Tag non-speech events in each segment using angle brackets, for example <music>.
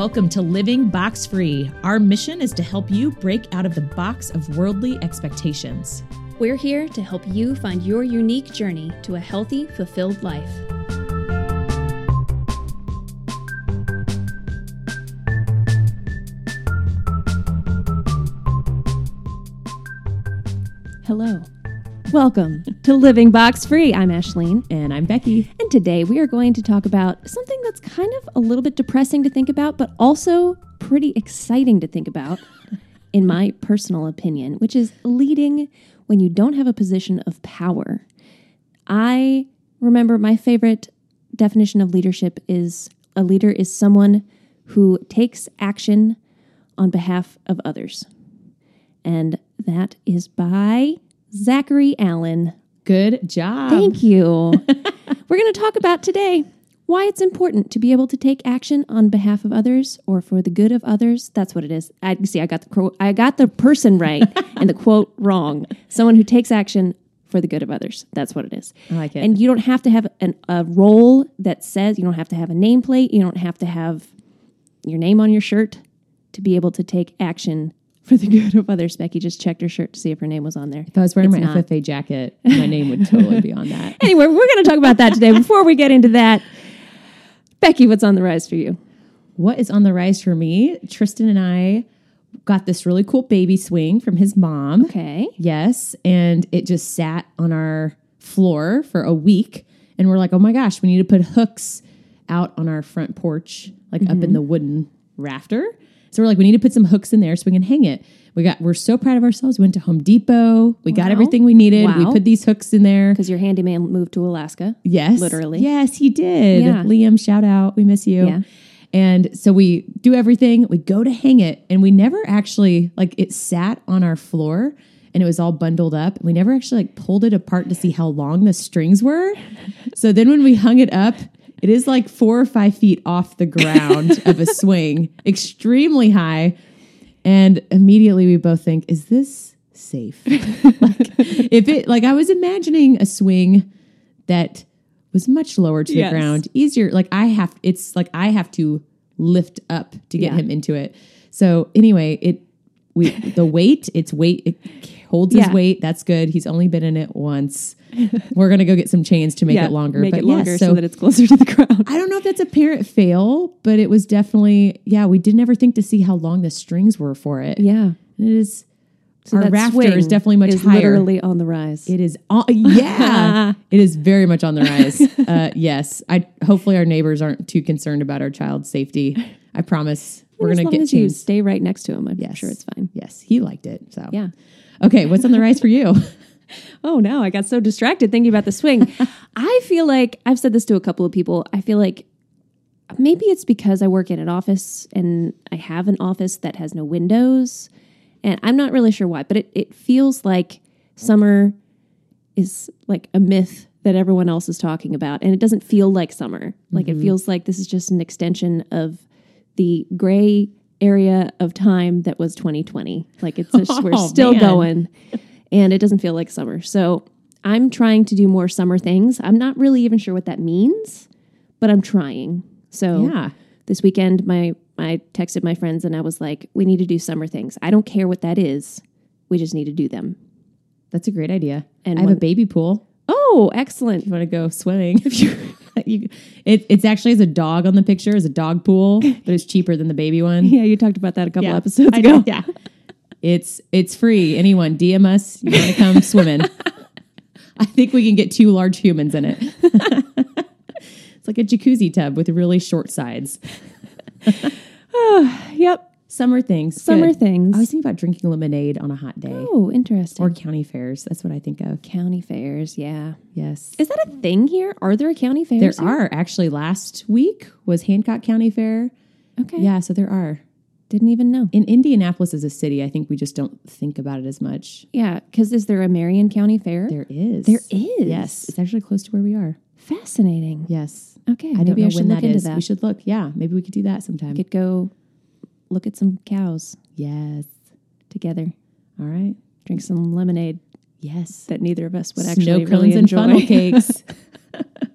Welcome to Living Box Free. Our mission is to help you break out of the box of worldly expectations. We're here to help you find your unique journey to a healthy, fulfilled life. Welcome to Living Box Free. I'm Ashleen. And I'm Becky. And today we are going to talk about something that's kind of a little bit depressing to think about, but also pretty exciting to think about, in my personal opinion, which is leading when you don't have a position of power. I remember my favorite definition of leadership is a leader is someone who takes action on behalf of others. And that is by Zachary Allen. Good job. Thank you. <laughs> We're going to talk about today why it's important to be able to take action on behalf of others or for the good of others. That's what it is. I see. I got the quote. I got the person right and the quote wrong. Someone who takes action for the good of others. That's what it is. I like it. And you don't have to have an, a role that says you don't have to have a nameplate. You don't have to have your name on your shirt to be able to take action for the good of others. Becky just checked her shirt to see if her name was on there. if I was wearing It's my not. FFA jacket, my name would totally be on that. <laughs> Anyway, we're going to talk about that today. Before we get into that, Becky, what's on the rise for you? What is on the rise for me? Tristan and I got this really cool baby swing from his mom. Okay. Yes. And it just sat on our floor for a week. And we're like, oh my gosh, we need to put hooks out on our front porch, like up in mm-hmm. the wooden rafter. So we're like, we need to put some hooks in there so we can hang it. We got we're so proud of ourselves. We went to Home Depot. We got everything we needed. We put these hooks in there. Because your handyman moved to Alaska. Yes. Literally. Yes, he did. Yeah. Liam, shout out. We miss you. Yeah. And so we do everything. We go to hang it, and we never actually like it sat on our floor and it was all bundled up. We never actually like pulled it apart to see how long the strings were. <laughs> so then when we hung it up, it is like four or five feet off the ground <laughs> of a swing, extremely high. And immediately we both think, is this safe? <laughs> like, if it like I was imagining a swing that was much lower to Yes. the ground, easier. Like I have, it's like I have to lift up to get Yeah. him into it. So anyway, it we the weight, its weight, it holds Yeah. his weight. That's good. He's only been in it once. <laughs> We're gonna go get some chains to make it longer. Make but it yeah, longer so so that it's closer to the ground. I don't know if that's a parent fail, but it was definitely yeah. We did never think to see how long the strings were for it. Yeah. It is So our rafter is definitely much is higher. literally on the rise. It is on, yeah, <laughs> it is very much on the rise. <laughs> Uh, yes, I hopefully our neighbors aren't too concerned about our child's safety. I promise we're gonna get as you stay right next to him, I'm Yes. sure it's fine. Yes, he liked it. So Yeah. Okay, what's on the rise for you? <laughs> Oh no, I got so distracted thinking about the swing. <laughs> I feel like I've said this to a couple of people. I feel like maybe it's because I work in an office and I have an office that has no windows. And I'm not really sure why, but it, it feels like summer is like a myth that everyone else is talking about. And it doesn't feel like summer. Like it mm-hmm. feels like this is just an extension of the gray area of time that was 2020. Like it's just, <laughs> oh, we're Oh, still man. going and it doesn't feel like summer. So I'm trying to do more summer things. I'm not really even sure what that means, but I'm trying. So Yeah. this weekend, my I texted my friends and I was like, "We need to do summer things. I don't care what that is. We just need to do them." That's a great idea. And I have one- a baby pool. Oh, excellent! You want to go swimming? <laughs> If you, <laughs> you, it, it's actually as a dog on the picture, as a dog pool, but it's cheaper than the baby one. Yeah, you talked about that a couple Yeah. episodes I ago. know, yeah. It's it's free. Anyone DM us. You want to come <laughs> swimming? I think we can get two large humans in it. <laughs> it's like a jacuzzi tub with really short sides. oh, <sighs> Yep, Summer things. summer good. things. I was thinking about drinking lemonade on a hot day oh, interesting. or county fairs. That's what I think of. county fairs. Yeah, Yes. is that a thing here? Are there county There fairs? here? are actually last week was Hancock County Fair. Okay, Yeah, so there are. didn't even know. In Indianapolis as a city, I think we just don't think about it as much. Yeah, because is there a Marion County Fair? There is. There is. Yes. It's actually close to where we are. Fascinating. Yes. Okay, I Maybe I should look that into is. that. We should look. Yeah, maybe we could do that sometime. We could go look at some cows yes. together, All right. drink some lemonade Yes. that neither of us would Snow actually cones really and enjoy. funnel cakes. <laughs>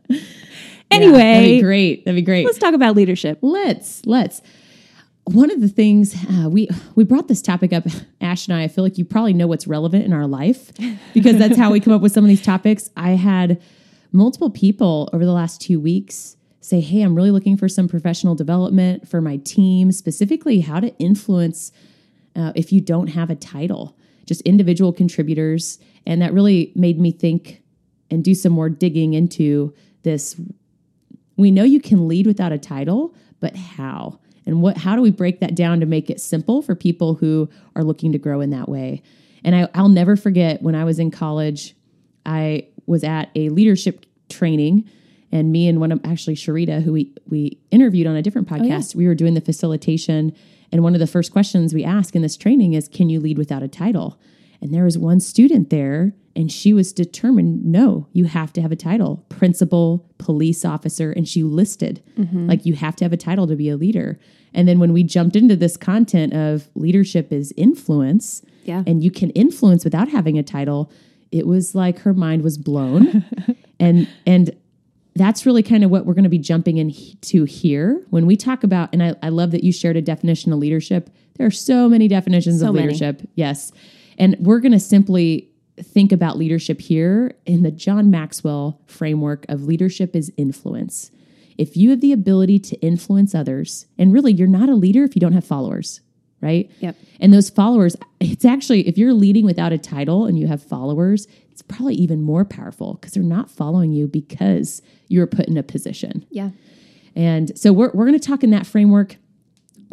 Yeah, Anyway, that'd be great. That'd be great. let's talk about leadership. Let's let's. one of the things uh, we we brought this topic up, Ash and I. I feel like you probably know what's relevant in our life because that's how we come up with some of these topics. I had multiple people over the last two weeks say, "Hey, I'm really looking for some professional development for my team, specifically how to influence uh, if you don't have a title, just individual contributors." And that really made me think and do some more digging into this. We know you can lead without a title, but how? And what how do we break that down to make it simple for people who are looking to grow in that way? And I, I'll never forget when I was in college, I was at a leadership training and me and one of actually Sharita, who we we interviewed on a different oh, podcast, we were doing the facilitation. And one of the first questions we ask in this training is, "Can you lead without a title?" And there was one student there, and she was determined, "No, you have to have a title, principal, police officer." And she listed, mm-hmm. like, you have to have a title to be a leader. And then when we jumped into this content of leadership is influence, Yeah. and you can influence without having a title, it was like her mind was blown. <laughs> and and that's really kind of what we're going to be jumping into here. When we talk about and I, I love that you shared a definition of leadership. There are so many definitions So of many. leadership yes. And we're going to simply think about leadership here in the john maxwell framework of leadership is influence. If you have the ability to influence others and really you're not a leader if you don't have followers right Yep. and those followers, it's actually, if you're leading without a title and you have followers, it's probably even more powerful because they're not following you because you were put in a position. Yeah. And so we're, we're going to talk in that framework.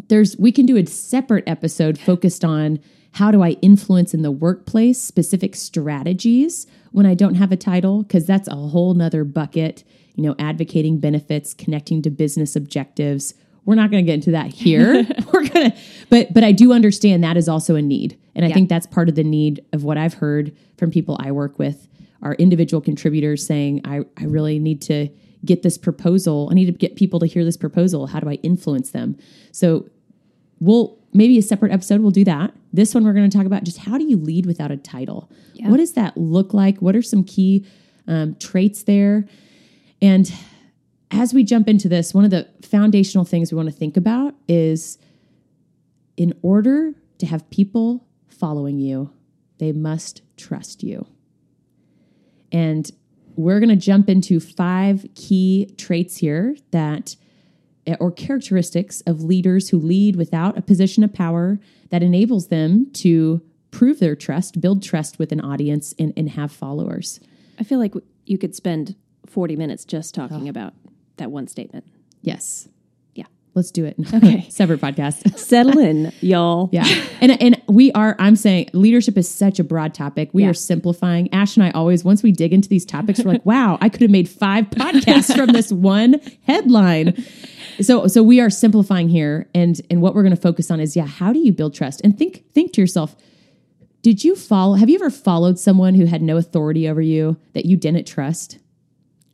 There's, we can do a separate episode focused on how do I influence in the workplace, specific strategies when I don't have a title, because that's a whole nother bucket, you know, advocating benefits, connecting to business objectives. We're not going to get into that here. <laughs> We're going to, but, but I do understand that is also a need. And I Yeah. think that's part of the need of what I've heard from people I work with are individual contributors saying, I, I really need to get this proposal. I need to get people to hear this proposal. How do I influence them? So we'll maybe a separate episode we'll do that. This one we're going to talk about just how do you lead without a title? Yeah. What does that look like? What are some key um, traits there? And as we jump into this, one of the foundational things we want to think about is in order to have people following you, they must trust you. And we're going to jump into five key traits here that eh, or characteristics of leaders who lead without a position of power that enables them to prove their trust, build trust with an audience, and, and have followers. I feel like you could spend 40 minutes just talking about that one statement. Yes. Yeah. Let's do it. Okay. <laughs> Separate podcast. <laughs> Settle in, y'all. Yeah. And and we are I'm saying leadership is such a broad topic. We Yeah. are simplifying. Ash and I always once we dig into these topics we're like, "Wow, I could have made 5 podcasts from this <laughs> one headline." So so we are simplifying here and and what we're going to focus on is yeah, how do you build trust? And think think to yourself, did you follow have you ever followed someone who had no authority over you that you didn't trust?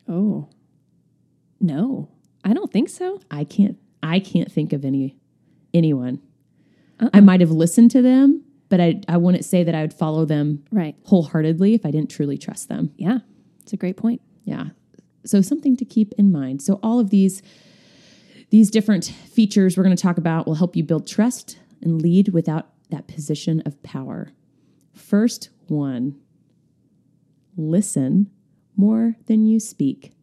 Oh. No, I don't think so. I can't I can't think of any anyone. Uh-uh. I might have listened to them, but I I wouldn't say that I would follow them Right. wholeheartedly if I didn't truly trust them. Yeah. It's a great point. Yeah. So something to keep in mind. So all of these these different features we're going to talk about will help you build trust and lead without that position of power. First one, listen more than you speak.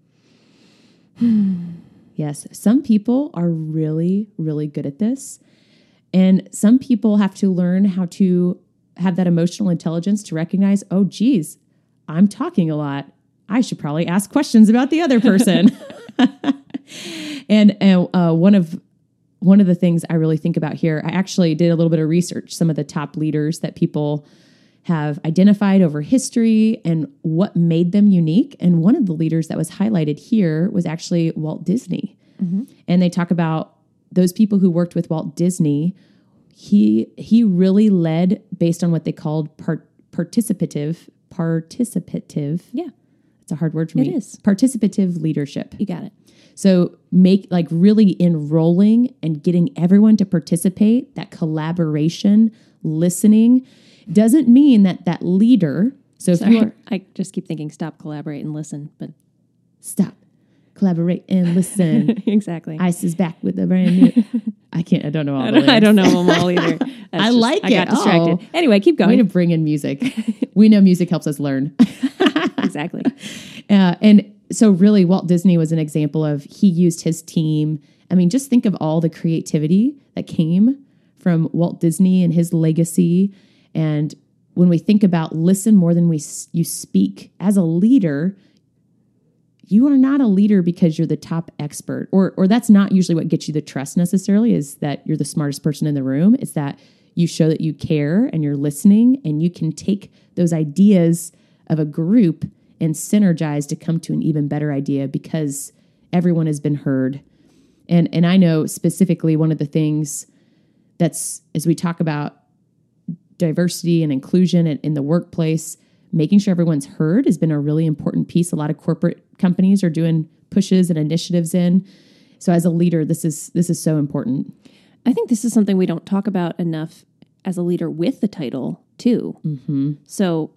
<sighs> yes, some people are really really good at this. And some people have to learn how to have that emotional intelligence to recognize, oh, geez, I'm talking a lot. I should probably ask questions about the other person. <laughs> <laughs> and and uh, one of one of the things I really think about here, I actually did a little bit of research. Some of the top leaders that people have identified over history and what made them unique. And one of the leaders that was highlighted here was actually Walt Disney. Mm-hmm. And they talk about those people who worked with Walt Disney. He he really led based on what they called part, participative participative. Yeah. It's a hard word for It me. is. participative leadership. You got it. So make like really enrolling and getting everyone to participate, that collaboration, listening doesn't mean that that leader. So if you Sorry. are <laughs> I just keep thinking stop, collaborate, and listen. But stop, collaborate and listen. <laughs> exactly. Ice is back with a brand new. I can't. I don't know all I the don't, I don't know them <laughs> all either. I just- like I got distracted. Oh. Anyway, keep going. Way going. to bring in music. we know music helps us learn. exactly. Uh, and so, really, Walt Disney was an example of he used his team. I mean, just think of all the creativity that came from Walt Disney and his legacy. And when we think about listen more than we you speak as a leader, you are not a leader because you're the top expert, or or that's not usually what gets you the trust necessarily. Is that you're the smartest person in the room? It's that you show that you care and you're listening, and you can take those ideas of a group and synergize to come to an even better idea because everyone has been heard. And and I know specifically one of the things that's as we talk about diversity and inclusion in, in the workplace, making sure everyone's heard has been a really important piece. A lot of corporate companies are doing pushes and initiatives in. So as a leader, this is this is so important. I think this is something we don't talk about enough as a leader with the title too. Mm-hmm. So,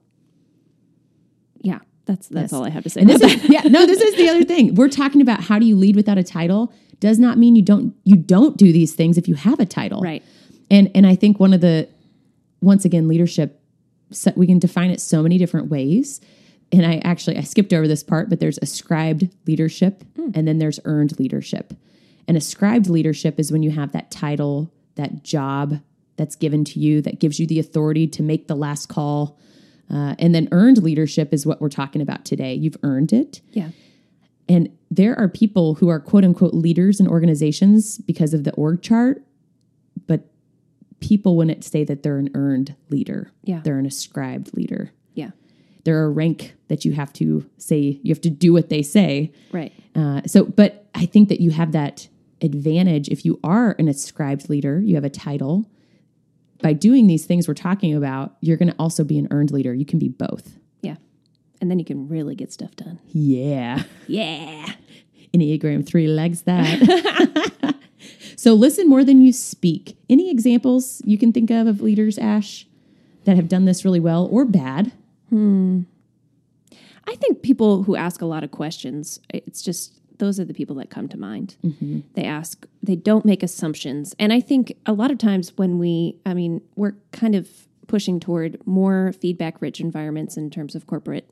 yeah, that's that's Yes. all I have to say. And this that. is yeah, no, this is the other thing. We're talking about how do you lead without a title does not mean you don't you don't do these things if you have a title. right. And and I think one of the once again leadership so we can define it so many different ways. And I actually I skipped over this part, but there's ascribed leadership and then there's earned leadership. And ascribed leadership is when you have that title, that job that's given to you that gives you the authority to make the last call. Uh, and then earned leadership is what we're talking about today. You've earned it. Yeah. And there are people who are quote unquote leaders in organizations because of the org chart, people wouldn't say that they're an earned leader. Yeah. They're an ascribed leader. Yeah. They're a rank that you have to say, you have to do what they say. Right. Uh, so, but I think that you have that advantage if you are an ascribed leader, you have a title. By doing these things we're talking about, you're going to also be an earned leader. You can be both. Yeah. And then you can really get stuff done. Yeah. Yeah. <laughs> Enneagram 3 legs that. <laughs> so listen more than you speak. Any examples you can think of of leaders, Ash, that have done this really well or bad? Hmm. I think people who ask a lot of questions, it's just those are the people that come to mind. Mm-hmm. They ask, they don't make assumptions. And I think a lot of times when we, I mean, we're kind of pushing toward more feedback rich environments in terms of corporate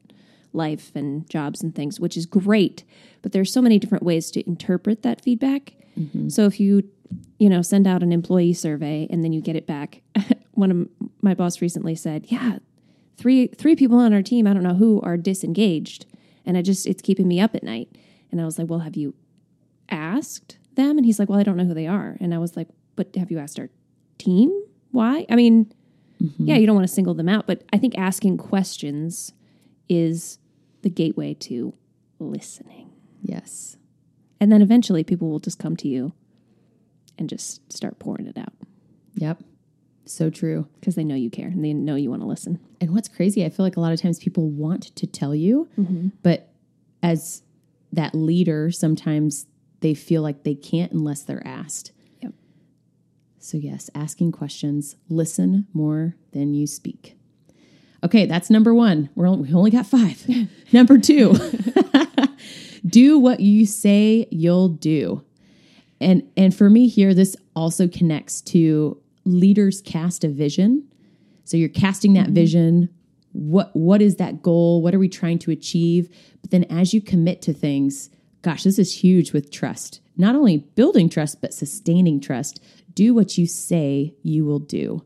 life and jobs and things, which is great. But there's so many different ways to interpret that feedback. Mm-hmm. So if you, you know, send out an employee survey and then you get it back, <laughs> one of my boss recently said, "Yeah, three three people on our team, I don't know who, are disengaged, and I just it's keeping me up at night." And I was like, "Well, have you asked them?" And he's like, "Well, I don't know who they are." And I was like, "But have you asked our team why?" I mean, mm-hmm. yeah, you don't want to single them out, but I think asking questions is the gateway to listening. Yes. And then eventually people will just come to you and just start pouring it out Yep. So true. because they know you care and they know you want to listen. And what's crazy, I feel like a lot of times people want to tell you, mm-hmm. but as that leader, sometimes they feel like they can't unless they're asked. Yep. So, yes, asking questions, listen more than you speak. Okay, that's number one. We're only, we only got five. <laughs> number two, <laughs> do what you say you'll do. And and for me here, this also connects to leaders cast a vision. So you're casting that mm-hmm. vision. What what is that goal? What are we trying to achieve? But then as you commit to things, gosh, this is huge with trust. Not only building trust, but sustaining trust. Do what you say you will do.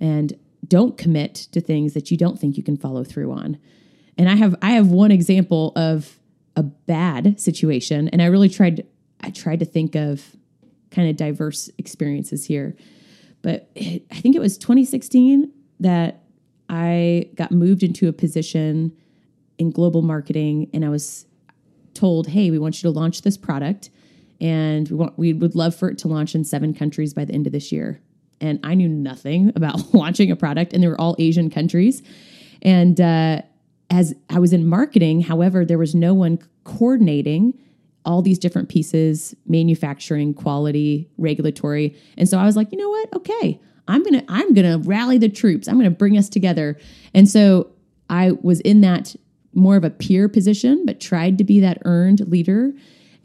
And don't commit to things that you don't think you can follow through on. And I have I have one example of a bad situation and I really tried I tried to think of kind of diverse experiences here. But it, I think it was 2016 that I got moved into a position in global marketing and I was told, "Hey, we want you to launch this product and we want we would love for it to launch in 7 countries by the end of this year." And I knew nothing <laughs> about <laughs> launching a product and they were all Asian countries. And uh, as I was in marketing, however, there was no one coordinating all these different pieces manufacturing quality regulatory. And so i was like you know what? Okay i'm gonna i'm gonna rally the troops. I'm gonna bring us together. And so i was in that more of a peer position but tried to be that earned leader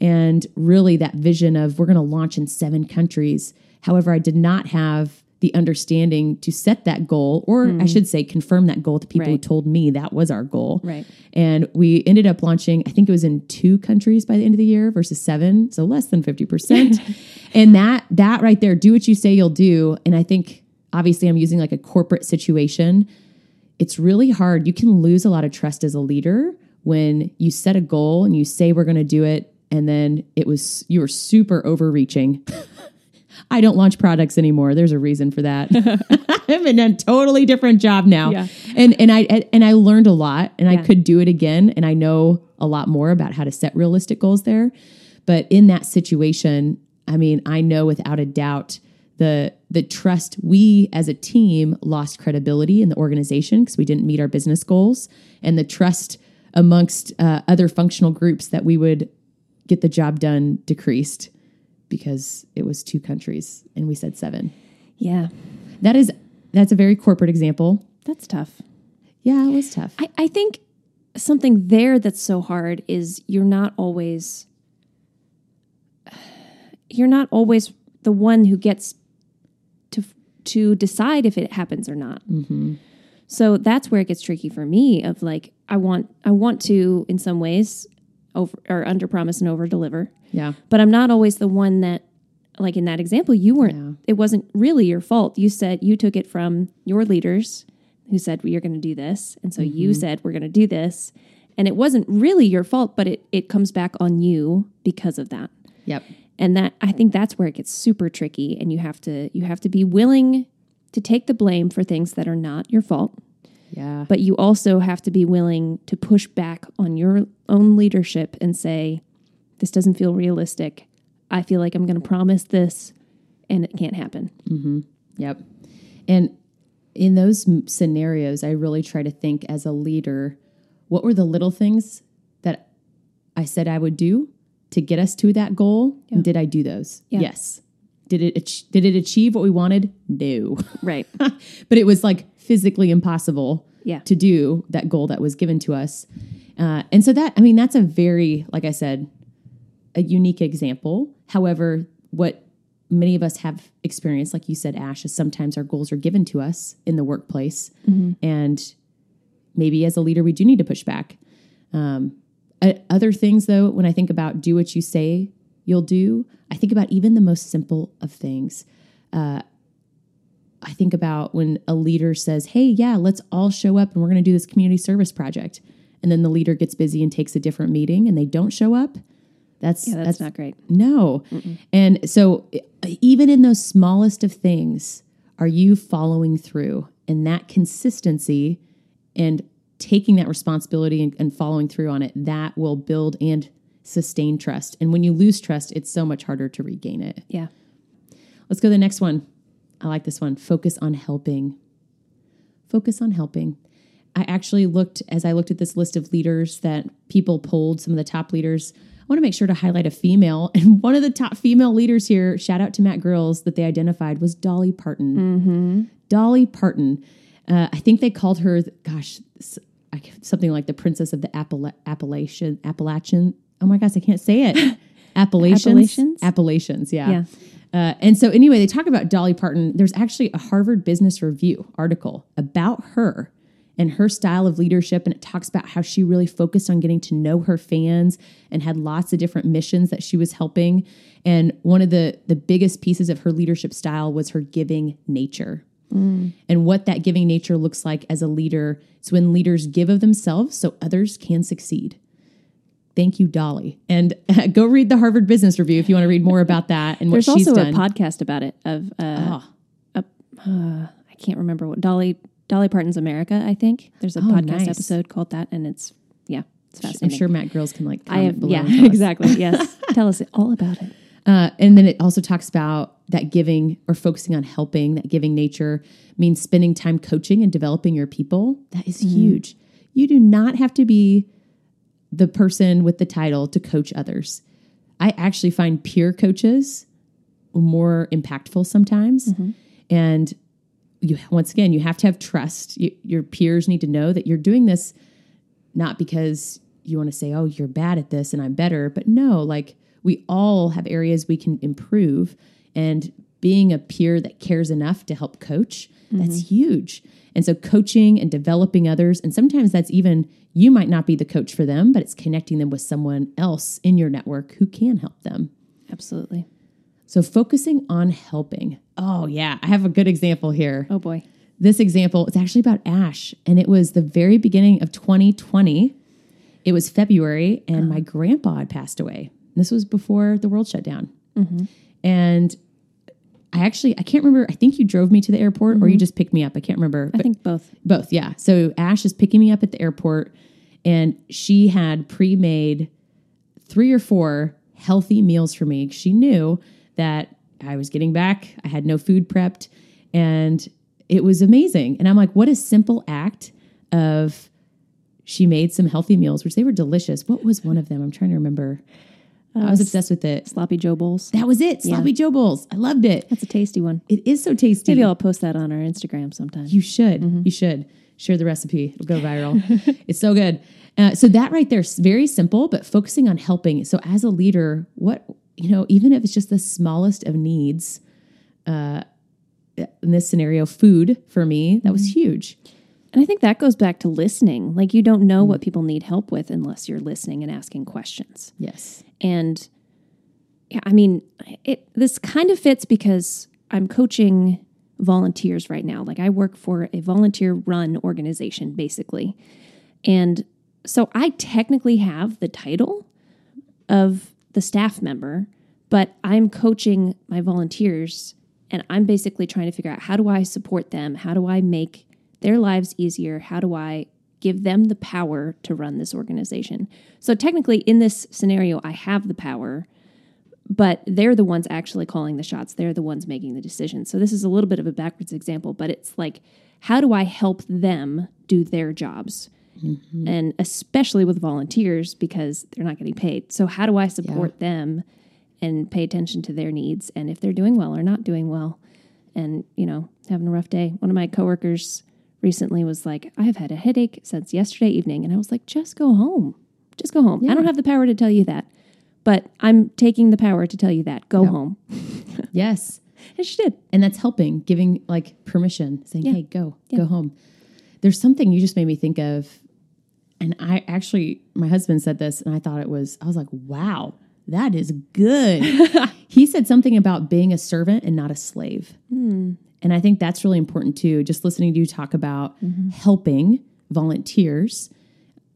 and really that vision of we're gonna launch in seven countries. However, I did not have the understanding to set that goal, or I mm-hmm. should say, confirm that goal to people who told me that was our goal. Right. And we ended up launching, I think it was in two countries by the end of the year versus seven, so less than 50%. <laughs> and that that right there, do what you say you'll do. And I think obviously I'm using like a corporate situation. It's really hard. You can lose a lot of trust as a leader when you set a goal and you say we're going to do it and then it was you were super overreaching. <laughs> I don't launch products anymore. There's a reason for that. <laughs> <laughs> I'm in a totally different job now. Yeah. And and I and I learned a lot and I could do it again and I know a lot more about how to set realistic goals there. But in that situation, I mean, I know without a doubt the the trust we as a team lost credibility in the organization because we didn't meet our business goals and the trust amongst uh, other functional groups that we would get the job done decreased because it was two countries and we said seven. Yeah. That is that's a very corporate example. That's tough. Yeah, it was tough. I, I think something there that's so hard is you're not always you're not always the one who gets to to decide if it happens or not. Mm-hmm. So that's where it gets tricky for me. Of like, I want I want to in some ways over or under promise and over deliver, Yeah. but I'm not always the one that like in that example you weren't. Yeah. It wasn't really your fault. You said you took it from your leaders who said well, you're going to do this, and so you mm-hmm. said we're going to do this, and it wasn't really your fault, but it it comes back on you because of that Yep. and that i think that's where it gets super tricky and you have to you have to be willing to take the blame for things that are not your fault Yeah. but you also have to be willing to push back on your own leadership and say this doesn't feel realistic i feel like i'm going to promise this and it can't happen mm-hmm. Yep. And in those scenarios, I really try to think as a leader, what were the little things that I said I would do to get us to that goal? And did I do those? Yeah. Yes. Did it did it achieve what we wanted? No. <laughs> right but it was like physically impossible Yeah. to do that goal that was given to us. Uh, and so that, I mean, that's a very, like I said, a unique example. However, what many of us have experienced, like you said, Ash, is sometimes our goals are given to us in the workplace. And maybe as a leader, we do need to push back. Um, other things, though, when I think about do what you say you'll do, I think about even the most simple of things. Uh, I think about when a leader says, Hey, yeah, let's all show up and we're going to do this community service project. And then the leader gets busy and takes a different meeting and they don't show up. That's, yeah that's, not great no. And so, e- even in those smallest of things, are you following through? And that consistency and taking that responsibility and, and following through on it, that will build and sustain trust. And when you lose trust, it's so much harder to regain it. yeah Let's go to the next one. I like this one. Focus on helping. Focus on helping. I actually looked, as I looked at this list of leaders that people polled, some of the top leaders, I want to make sure to highlight a female. <laughs> And one of the top female leaders here, shout out to Matt Grills, that they identified was Dolly Parton. Dolly Parton. Uh, I think they called her, gosh, something like the princess of the Appala- Appalachian, Appalachian. Oh my gosh, I can't say it. <laughs> Appalachians? Appalachians? Appalachians, yeah. Yeah. Uh, and so, anyway, they talk about Dolly Parton. There's actually a Harvard Business Review article about her and her style of leadership. And it talks about how she really focused on getting to know her fans and had lots of different missions that she was helping. And one of the, the biggest pieces of her leadership style was her giving nature. And what that giving nature looks like as a leader is when leaders give of themselves so others can succeed. Thank you, Dolly. And <laughs> go read the Harvard Business Review if you want to read more about that and what there's she's also done. a podcast about it of uh, Oh, I can't remember what Dolly Dolly Parton's America. I think there's a Oh, podcast nice. episode called that, and it's yeah, it's fascinating. I'm sure Matt Grills can like I comment have below yeah <laughs> and tell us. exactly yes. <laughs> Tell us all about it. Uh, and then it also talks about that giving or focusing on helping, that giving nature means spending time coaching and developing your people. That is huge. You do not have to be the person with the title to coach others. I actually find peer coaches more impactful sometimes. Mm-hmm. And you once again, you have to have trust. You, your peers need to know that you're doing this not because you want to say, "Oh, you're bad at this and I'm better," but no, like we all have areas we can improve and being a peer that cares enough to help coach, that's mm-hmm. huge. And so coaching and developing others, and sometimes that's even you might not be the coach for them, but it's connecting them with someone else in your network who can help them. Absolutely. So focusing on helping. Oh yeah, I have a good example here. Oh boy. This example is actually about Ash, and it was the very beginning of 2020. It was February, and my oh. grandpa had passed away. This was before the world shut down. Mm-hmm. And I actually, I can't remember. I think you drove me to the airport or you mm-hmm. just picked me up. I can't remember. I think both. Both, yeah. So Ash is picking me up at the airport, and she had pre made three or four healthy meals for me. She knew that I was getting back, I had no food prepped, and it was amazing. And I'm like, what a simple act of she made some healthy meals, which they were delicious. What was one of them? I'm trying to remember. I was obsessed with it. Sloppy Joe bowls. That was it. Sloppy Joe bowls. I loved it. That's a tasty one. It is so tasty. Maybe I'll post that on our Instagram sometime. You should. You should share the recipe. It'll go viral. <laughs> it's so good. Uh, so that right there is very simple, but focusing on helping. So as a leader, what you know, even if it's just the smallest of needs, uh, in this scenario, food for me, that was huge. And I think that goes back to listening. Like you don't know what mm. people need help with unless you're listening and asking questions. Yes. And yeah, I mean, it this kind of fits because I'm coaching volunteers right now. Like I work for a volunteer run organization basically. And so I technically have the title of the staff member, but I'm coaching my volunteers and I'm basically trying to figure out how do I support them? How do I make their lives easier? How do I give them the power to run this organization? So technically in this scenario I have the power, but they're the ones actually calling the shots. They're the ones making the decisions. So this is a little bit of a backwards example, but it's like how do I help them do their jobs? Mm-hmm. And especially with volunteers because they're not getting paid. So how do I support them and pay attention to their needs and if they're doing well or not doing well and, you know, having a rough day. One of my coworkers recently was like, "I have had a headache since yesterday evening." And I was like, "Just go home. Just go home. I don't have the power to tell you that." But I'm taking the power to tell you that. Go home. <laughs> Yes. And she did. And that's helping, giving like permission, saying, hey, go, go home. There's something you just made me think of. And I actually, my husband said this, and I thought it was, I was like, wow, that is good. <laughs> he said something about being a servant and not a slave. Hmm. And I think that's really important too. Just listening to you talk about helping volunteers.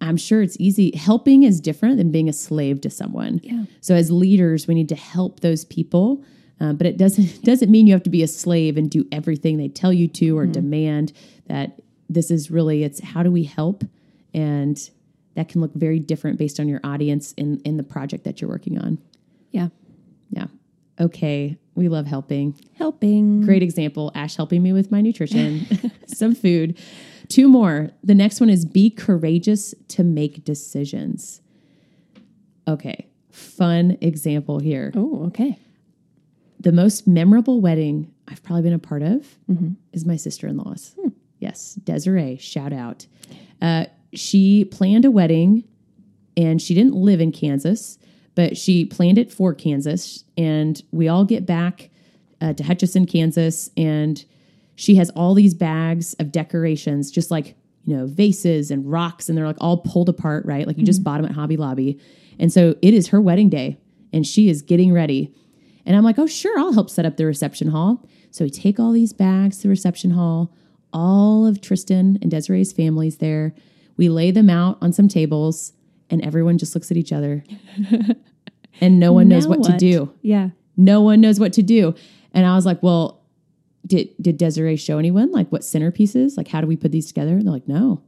I'm sure it's easy. Helping is different than being a slave to someone. Yeah. So as leaders, we need to help those people, uh, but it doesn't <laughs> doesn't mean you have to be a slave and do everything they tell you to or demand. That this is really it's how do we help, and that can look very different based on your audience in in the project that you're working on. Yeah. Yeah. Okay. We love helping. Helping. Great example. Ash helping me with my nutrition, <laughs> some food. Two more. The next one is be courageous to make decisions. Okay. Fun example here. Oh, okay. The most memorable wedding I've probably been a part of is my sister in law's. Yes. Desiree, shout out. Uh, she planned a wedding and she didn't live in Kansas, but she planned it for Kansas. And we all get back uh, to Hutchinson, Kansas, and she has all these bags of decorations, just like you know vases and rocks, and they're like all pulled apart, right? Like you just bought them at Hobby Lobby. And so it is her wedding day, and she is getting ready. And I'm like, oh sure, I'll help set up the reception hall. So we take all these bags to the reception hall. All of Tristan and Desiree's families there. We lay them out on some tables, and everyone just looks at each other. <laughs> and no one knows Now what, to do. Yeah. No one knows what to do. And I was like, well, did did Desiree show anyone like what centerpieces? Like how do we put these together? And they're like, no.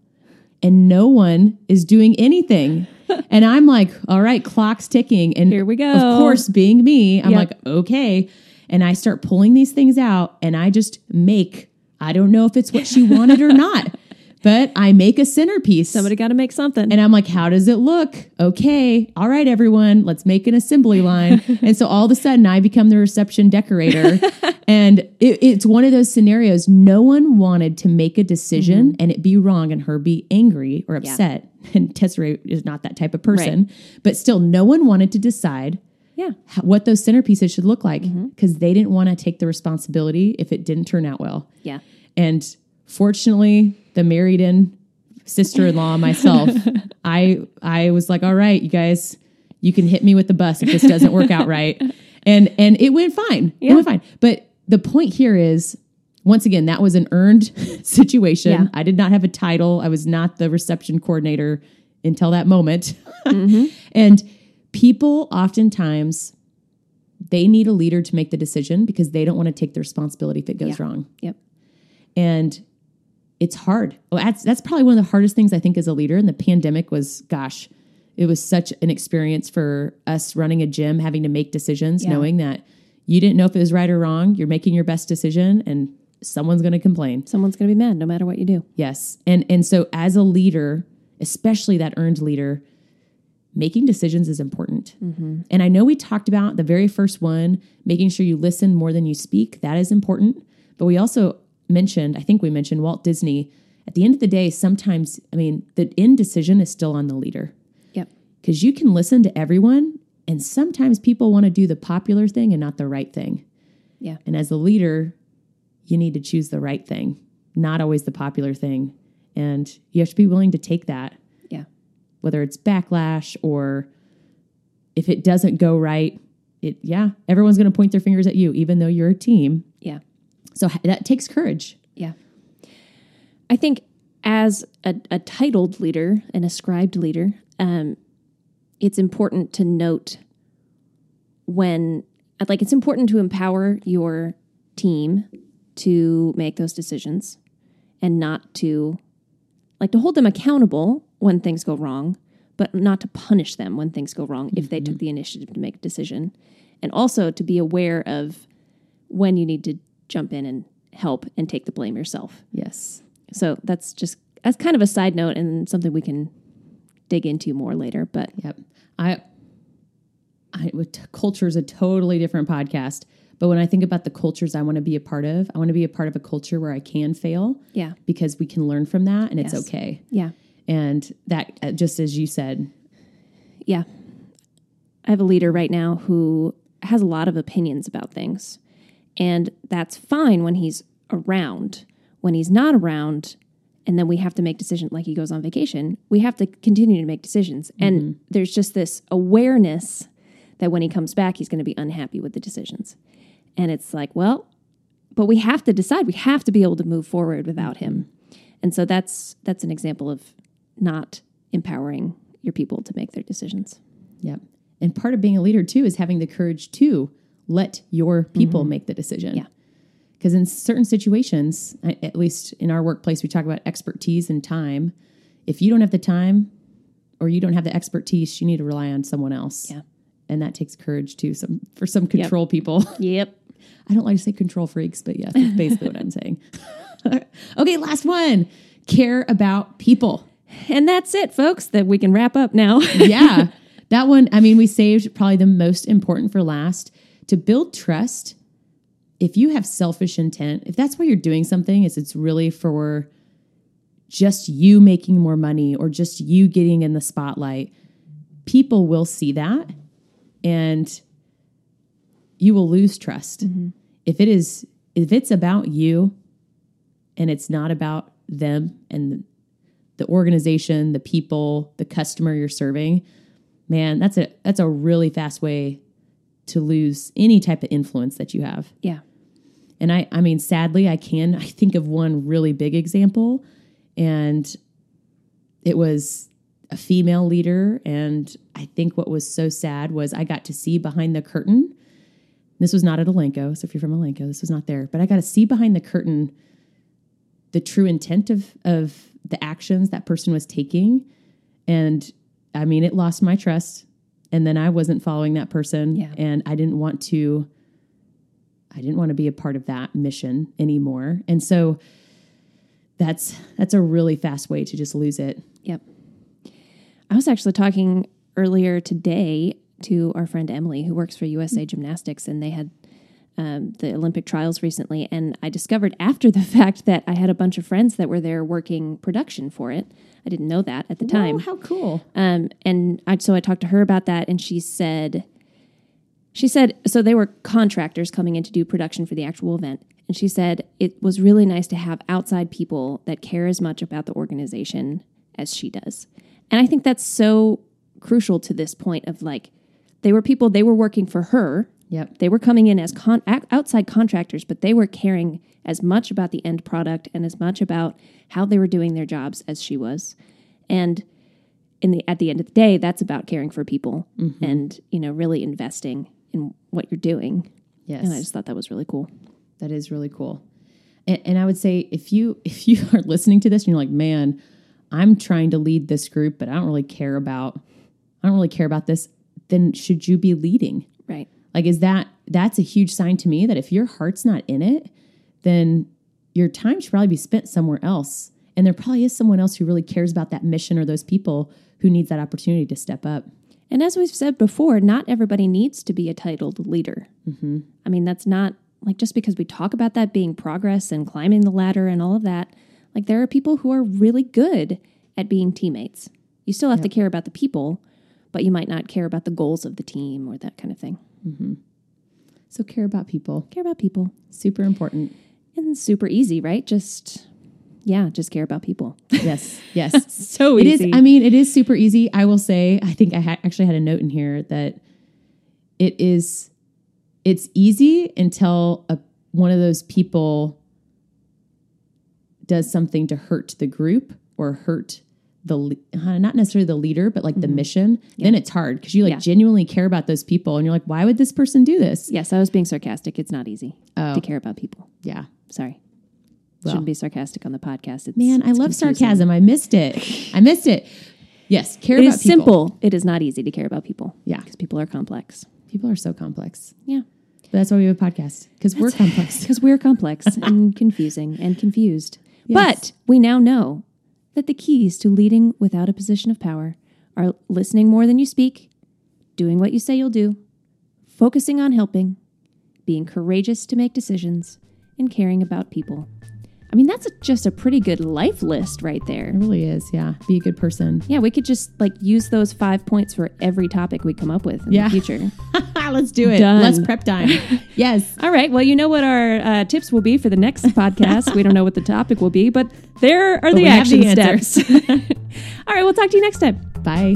And no one is doing anything. <laughs> and I'm like, all right, clock's ticking. And Here we go. Of course, being me, I'm Yep. like, okay. And I start pulling these things out and I just make, I don't know if it's what she wanted or not, <laughs> but I make a centerpiece. Somebody got to make something. And I'm like, how does it look? Okay. All right, everyone, let's make an assembly line. <laughs> and so all of a sudden, I become the reception decorator. <laughs> and it, it's one of those scenarios. No one wanted to make a decision mm-hmm. and it be wrong and her be angry or upset. <laughs> And Desiree is not that type of person. But still, no one wanted to decide Yeah. what those centerpieces should look like mm-hmm. because they didn't want to take the responsibility if it didn't turn out well. Yeah. And fortunately, the married in sister-in-law myself, <laughs> I I was like, all right, you guys, you can hit me with the bus if this doesn't work out right. <laughs> And and it went fine. It went fine. But the point here is once again, that was an earned <laughs> situation. Yeah. I did not have a title. I was not the reception coordinator until that moment. Mm-hmm. and people oftentimes they need a leader to make the decision because they don't want to take the responsibility if it goes Yeah. wrong Yep. and it's hard. Well, that's that's probably one of the hardest things I think as a leader. And the pandemic was, gosh, it was such an experience for us running a gym, having to make decisions, Yeah. knowing that you didn't know if it was right or wrong. You're making your best decision, and someone's going to complain. Someone's going to be mad no matter what you do. Yes, and and so as a leader, especially that earned leader, making decisions is important. Mm-hmm. And I know we talked about the very first one, making sure you listen more than you speak. That is important. But we also mentioned, I think we mentioned Walt Disney. At the end of the day, sometimes, I mean, the end decision is still on the leader Yep. because you can listen to everyone, and sometimes people want to do the popular thing and not the right thing. Yeah. And as a leader, you need to choose the right thing, not always the popular thing. And you have to be willing to take that, Yeah. whether it's backlash or if it doesn't go right. It yeah, everyone's going to point their fingers at you, even though you're a team. Yeah. So that takes courage. Yeah. I think as a, a titled leader, an ascribed leader, um, it's important to note when, like, it's important to empower your team to make those decisions and not to, like, to hold them accountable when things go wrong, but not to punish them when things go wrong if they took the initiative to make a decision. And also to be aware of when you need to jump in and help and take the blame yourself. Yes. So that's just that's kind of a side note and something we can dig into more later. But Yep. I, I with culture is a totally different podcast. But when I think about the cultures I want to be a part of, I want to be a part of a culture where I can fail yeah, because we can learn from that and it's okay. yeah, And that, uh, just as you said, yeah. I have a leader right now who has a lot of opinions about things, and that's fine when he's around. When he's not around, and then we have to make decisions like he goes on vacation, we have to continue to make decisions. And mm-hmm. there's just this awareness that when he comes back, he's going to be unhappy with the decisions. And it's like, well, but we have to decide. We have to be able to move forward without him. And so that's that's an example of not empowering your people to make their decisions. Yep. And part of being a leader too is having the courage to let your people mm-hmm. make the decision. Yeah. Because in certain situations, at least in our workplace, we talk about expertise and time. If you don't have the time or you don't have the expertise, you need to rely on someone else. Yeah. And that takes courage too. Some for some control people. <laughs> Yep. I don't like to say control freaks, but yeah, that's basically what I'm saying. <laughs> okay, last one. Care about people. And that's it, folks, that we can wrap up now. <laughs> yeah. That one, I mean, we saved probably the most important for last. To build trust, if you have selfish intent, if that's why you're doing something, is it's really for just you making more money or just you getting in the spotlight, people will see that and you will lose trust. Mm-hmm. If it is if it's about you and it's not about them and the organization, the people, the customer you're serving, man, that's a that's a really fast way to lose any type of influence that you have. yeah. And I I mean sadly I can I think of one really big example and it was a female leader and I think what was so sad was I got to see behind the curtain. This was not at Elanco, so if you're from Elanco, this was not there, but I got to see behind the curtain the true intent of of the actions that person was taking and I mean it lost my trust and then I wasn't following that person Yeah. and I didn't want to I didn't want to be a part of that mission anymore. And so that's that's a really fast way to just lose it. Yep. I was actually talking earlier today to our friend Emily, who works for USA mm-hmm. Gymnastics, and they had um, the Olympic trials recently. And I discovered after the <laughs> fact that I had a bunch of friends that were there working production for it. I didn't know that at the time. Oh, how cool. Um, and I, so I talked to her about that, and she said She said, so they were contractors coming in to do production for the actual event. And she said it was really nice to have outside people that care as much about the organization as she does. And I think that's so crucial to this point of like, they were people, they were working for her. Yep. They were coming in as con- outside contractors, but they were caring as much about the end product and as much about how they were doing their jobs as she was. And in the at the end of the day, that's about caring for people mm-hmm. and you know really investing in what you're doing. Yes. And I just thought that was really cool. That is really cool. And, and I would say if you <laughs> if you are listening to this and you're like, man, I'm trying to lead this group, but I don't really care about I don't really care about this, then should you be leading? Right. Like is that that's a huge sign to me that if your heart's not in it, then your time should probably be spent somewhere else. And there probably is someone else who really cares about that mission or those people who needs that opportunity to step up. And as we've said before, not everybody needs to be a titled leader. Mm-hmm. I mean, that's not like just because we talk about that being progress and climbing the ladder and all of that. Like, there are people who are really good at being teammates. You still have to care about the people, but you might not care about the goals of the team or that kind of thing. Mm-hmm. So care about people. Care about people. Super important. And super easy, right? Just, yeah, just care about people. <laughs> Yes. Yes. <laughs> So It is. I mean, it is super easy. I will say. I think I ha- actually had a note in here that it is. It's easy until a, one of those people does something to hurt the group or hurt the uh, not necessarily the leader, but like the mission. Then it's hard because you like Yeah. genuinely care about those people, and you're like, why would this person do this? yes, I was being sarcastic. It's not easy Oh. to care about people. Yeah. Sorry. Well. Shouldn't be sarcastic on the podcast. It's, Man, I love confusing. sarcasm. I missed it. I missed it. Yes, care It about is people. simple. It is not easy to care about people. Yeah. Because people are complex. People are so complex. Yeah. But that's why we have a podcast because <laughs> we're complex. Because <laughs> we're complex and confusing and confused. Yes. But we now know that the keys to leading without a position of power are listening more than you speak, doing what you say you'll do, focusing on helping, being courageous to make decisions, and caring about people. I mean, that's a, just a pretty good life list right there. It really is. Yeah. Be a good person. Yeah, we could just like use those five points for every topic we come up with in Yeah. the future. <laughs> Let's do it. Done. Less prep time. <laughs> yes. All right. Well, you know what our uh, tips will be for the next podcast. we don't know what the topic will be, but there are the action the steps. <laughs> All right. We'll talk to you next time. Bye.